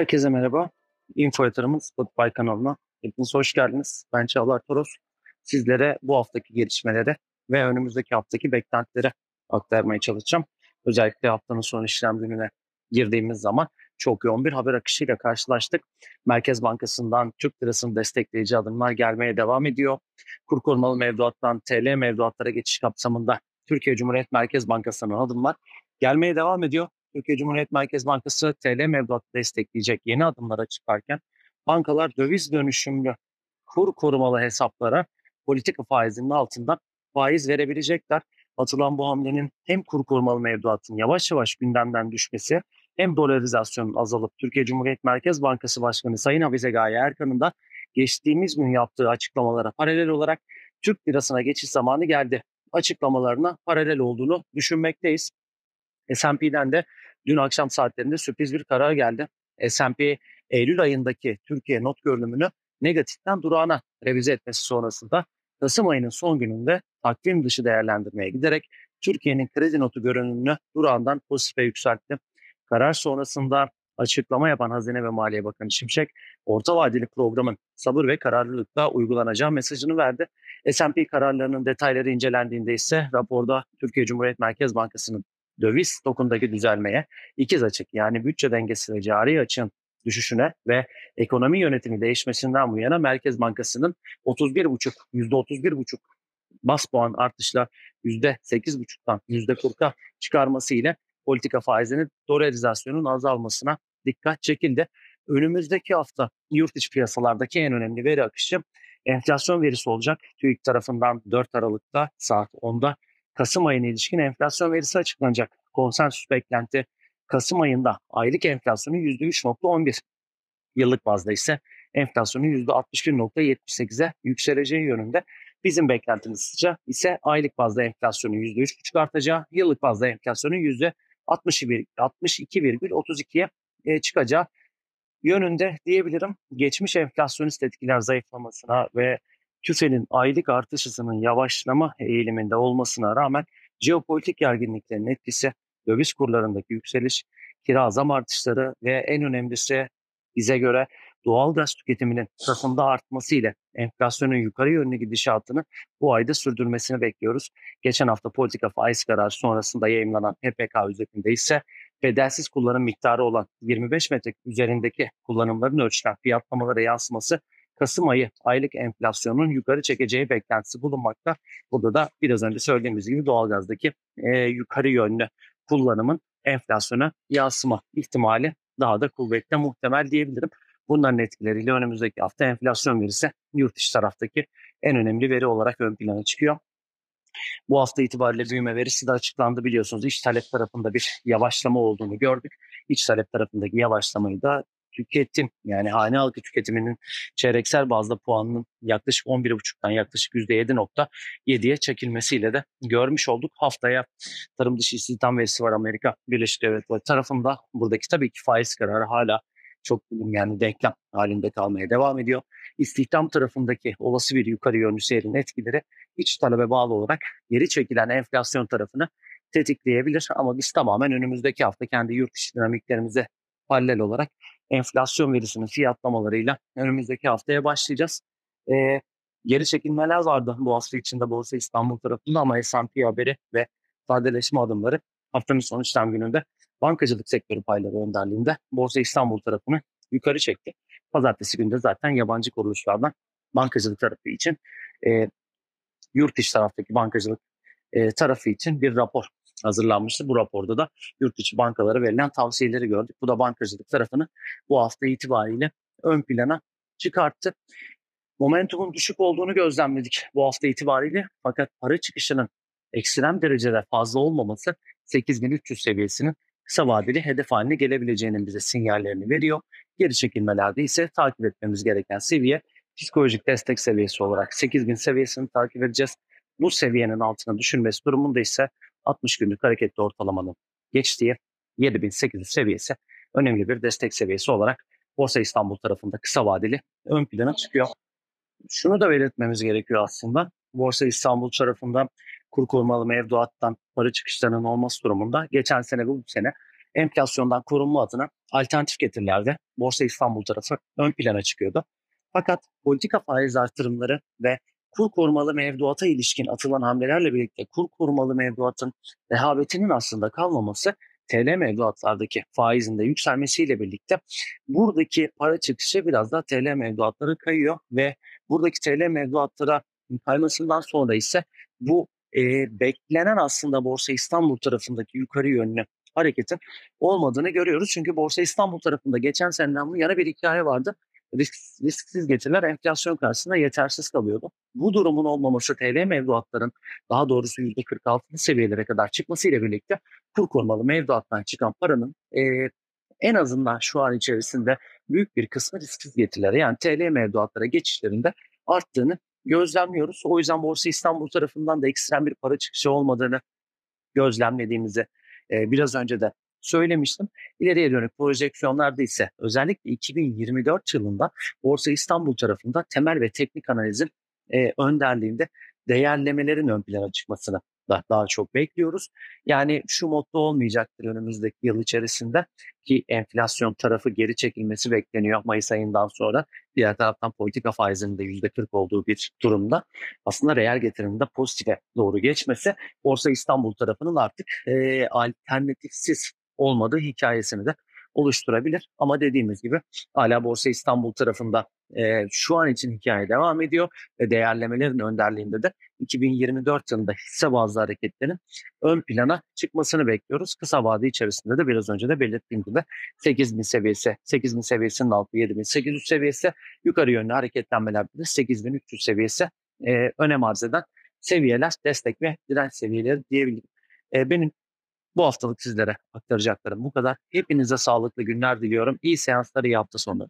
Herkese merhaba. Info Yatırım'ın Spotify kanalına hepiniz hoş geldiniz. Ben Çağlar Toros. Sizlere bu haftaki gelişmeleri ve önümüzdeki haftaki beklentileri aktarmaya çalışacağım. Özellikle haftanın son işlem gününe girdiğimiz zaman çok yoğun bir haber akışıyla karşılaştık. Merkez Bankası'ndan Türk lirasını destekleyici adımlar gelmeye devam ediyor. Kur korumalı mevduattan TL mevduatlara geçiş kapsamında Türkiye Cumhuriyet Merkez Bankası'nın adımlar gelmeye devam ediyor. Türkiye Cumhuriyet Merkez Bankası TL mevduatı destekleyecek yeni adımlara çıkarken bankalar döviz dönüşümlü kur korumalı hesaplara politika faizinin altından faiz verebilecekler. Atılan bu hamlenin hem kur korumalı mevduatın yavaş yavaş gündemden düşmesi hem dolarizasyonun azalıp Türkiye Cumhuriyet Merkez Bankası Başkanı Sayın Avize Gaye Erkan'ın da geçtiğimiz gün yaptığı açıklamalara paralel olarak Türk lirasına geçiş zamanı geldi açıklamalarına paralel olduğunu düşünmekteyiz. S&P'den de dün akşam saatlerinde sürpriz bir karar geldi. S&P Eylül ayındaki Türkiye not görünümünü negatiften durağına revize etmesi sonrasında Kasım ayının son gününde takvim dışı değerlendirmeye giderek Türkiye'nin kredi notu görünümünü durağından pozitife yükseltti. Karar sonrasında açıklama yapan Hazine ve Maliye Bakanı Şimşek, orta vadeli programın sabır ve kararlılıkla uygulanacağı mesajını verdi. S&P kararlarının detayları incelendiğinde ise raporda Türkiye Cumhuriyet Merkez Bankası'nın döviz stokundaki düzelmeye ikiz açık yani bütçe dengesi ve cari açığın düşüşüne ve ekonomi yönetimi değişmesinden bu yana Merkez Bankası'nın 31,5 %31,5 bas puan artışla %8,5'tan %40'a çıkarması ile politika faizinin dolarizasyonun azalmasına dikkat çekildi. Önümüzdeki hafta yurt içi piyasalardaki en önemli veri akışı enflasyon verisi olacak. TÜİK tarafından 4 Aralık'ta saat 10'da Kasım ayına ilişkin enflasyon verisi açıklanacak. Konsensüs beklenti Kasım ayında aylık enflasyonu %3.11. Yıllık bazda ise enflasyonu %61.78'e yükseleceği yönünde. Bizim beklentimiz ise aylık bazda enflasyonun %3.5 artacağı, yıllık bazda enflasyonun %62,32'ye e, çıkacağı yönünde diyebilirim. Geçmiş enflasyonist etkiler zayıflamasına ve TÜFE'nin aylık artış hızının yavaşlama eğiliminde olmasına rağmen jeopolitik gerginliklerin etkisi, döviz kurlarındaki yükseliş, kira zam artışları ve en önemlisi bize göre doğal gaz tüketiminin Kasım'da artması ile enflasyonun yukarı yönlü gidişatını bu ayda sürdürmesini bekliyoruz. Geçen hafta politika faiz kararı sonrasında yayınlanan HPK üzerinde ise bedelsiz kullanım miktarı olan 25 metre üzerindeki kullanımların ölçülen fiyatlamalara yansıması Kasım ayı aylık enflasyonun yukarı çekeceği beklentisi bulunmakta. Burada da biraz önce söylediğimiz gibi doğalgazdaki e, yukarı yönlü kullanımın enflasyona yansıma ihtimali daha da kuvvetli muhtemel diyebilirim. Bunların etkileriyle önümüzdeki hafta enflasyon verisi yurt dışı taraftaki en önemli veri olarak ön plana çıkıyor. Bu hafta itibariyle büyüme verisi de açıklandı biliyorsunuz. İç talep tarafında bir yavaşlama olduğunu gördük. İç talep tarafındaki yavaşlamayı da tüketim yani hane halkı tüketiminin çeyreksel bazda puanının yaklaşık 11,5'tan yaklaşık %7.7'ye çekilmesiyle de görmüş olduk. Haftaya tarım dışı istihdam verisi var Amerika Birleşik Devletleri tarafında. Buradaki tabii ki faiz kararı hala çok yani denklem halinde kalmaya devam ediyor. İstihdam tarafındaki olası bir yukarı yönlü seyrin etkileri iç talebe bağlı olarak geri çekilen enflasyon tarafını tetikleyebilir. Ama biz tamamen önümüzdeki hafta kendi yurt dışı dinamiklerimize paralel olarak enflasyon verisinin fiyatlamalarıyla önümüzdeki haftaya başlayacağız. Ee, geri çekilmeler vardı bu hafta içinde Borsa İstanbul tarafında ama S&P haberi ve sadeleşme adımları haftanın son işlem gününde bankacılık sektörü payları önderliğinde Borsa İstanbul tarafını yukarı çekti. Pazartesi günde zaten yabancı kuruluşlardan bankacılık tarafı için e, yurt dışı taraftaki bankacılık e, tarafı için bir rapor hazırlanmıştı. Bu raporda da yurt içi bankalara verilen tavsiyeleri gördük. Bu da bankacılık tarafını bu hafta itibariyle ön plana çıkarttı. Momentumun düşük olduğunu gözlemledik bu hafta itibariyle. Fakat para çıkışının ekstrem derecede fazla olmaması 8300 seviyesinin kısa vadeli hedef haline gelebileceğinin bize sinyallerini veriyor. Geri çekilmelerde ise takip etmemiz gereken seviye psikolojik destek seviyesi olarak 8000 seviyesini takip edeceğiz. Bu seviyenin altına düşülmesi durumunda ise 60 günlük hareketli ortalamanın geçtiği 7800 seviyesi önemli bir destek seviyesi olarak Borsa İstanbul tarafında kısa vadeli ön plana çıkıyor. Şunu da belirtmemiz gerekiyor aslında. Borsa İstanbul tarafında kur korumalı mevduattan para çıkışlarının olması durumunda geçen sene ve bu sene enflasyondan korunma adına alternatif getirilerde Borsa İstanbul tarafı ön plana çıkıyordu. Fakat politika faiz artırımları ve kur korumalı mevduata ilişkin atılan hamlelerle birlikte kur korumalı mevduatın rehavetinin aslında kalmaması TL mevduatlardaki faizin de yükselmesiyle birlikte buradaki para çıkışı biraz da TL mevduatları kayıyor ve buradaki TL mevduatlara kaymasından sonra ise bu e, beklenen aslında Borsa İstanbul tarafındaki yukarı yönlü hareketin olmadığını görüyoruz. Çünkü Borsa İstanbul tarafında geçen seneden bu yana bir hikaye vardı. Risk, risksiz getiriler enflasyon karşısında yetersiz kalıyordu. Bu durumun olmaması TL mevduatların daha doğrusu %46 seviyelere kadar çıkmasıyla birlikte kur korumalı mevduattan çıkan paranın e, en azından şu an içerisinde büyük bir kısmı risksiz getirileri yani TL mevduatlara geçişlerinde arttığını gözlemliyoruz. O yüzden Borsa İstanbul tarafından da ekstrem bir para çıkışı olmadığını gözlemlediğimizi e, biraz önce de söylemiştim. İleriye dönük projeksiyonlarda ise özellikle 2024 yılında Borsa İstanbul tarafında temel ve teknik analizin e, önderliğinde değerlemelerin ön plana çıkmasını da daha çok bekliyoruz. Yani şu modda olmayacaktır önümüzdeki yıl içerisinde ki enflasyon tarafı geri çekilmesi bekleniyor Mayıs ayından sonra. Diğer taraftan politika faizinin de %40 olduğu bir durumda aslında reel getirinin de pozitife doğru geçmesi Borsa İstanbul tarafının artık e, alternatifsiz olmadığı hikayesini de oluşturabilir. Ama dediğimiz gibi hala Borsa İstanbul tarafında e, şu an için hikaye devam ediyor ve değerlemelerin önderliğinde de 2024 yılında hisse bazlı hareketlerin ön plana çıkmasını bekliyoruz. Kısa vade içerisinde de biraz önce de belirttiğim gibi 8000 seviyesi, 8000 seviyesinin altı 7800 seviyesi yukarı yönlü hareketlenmeler 8300 seviyesi e, önem arz eden seviyeler, destek ve direnç seviyeleri diyebilirim. E, benim bu haftalık sizlere aktaracaklarım bu kadar. Hepinize sağlıklı günler diliyorum. İyi seanslar, iyi hafta sonu.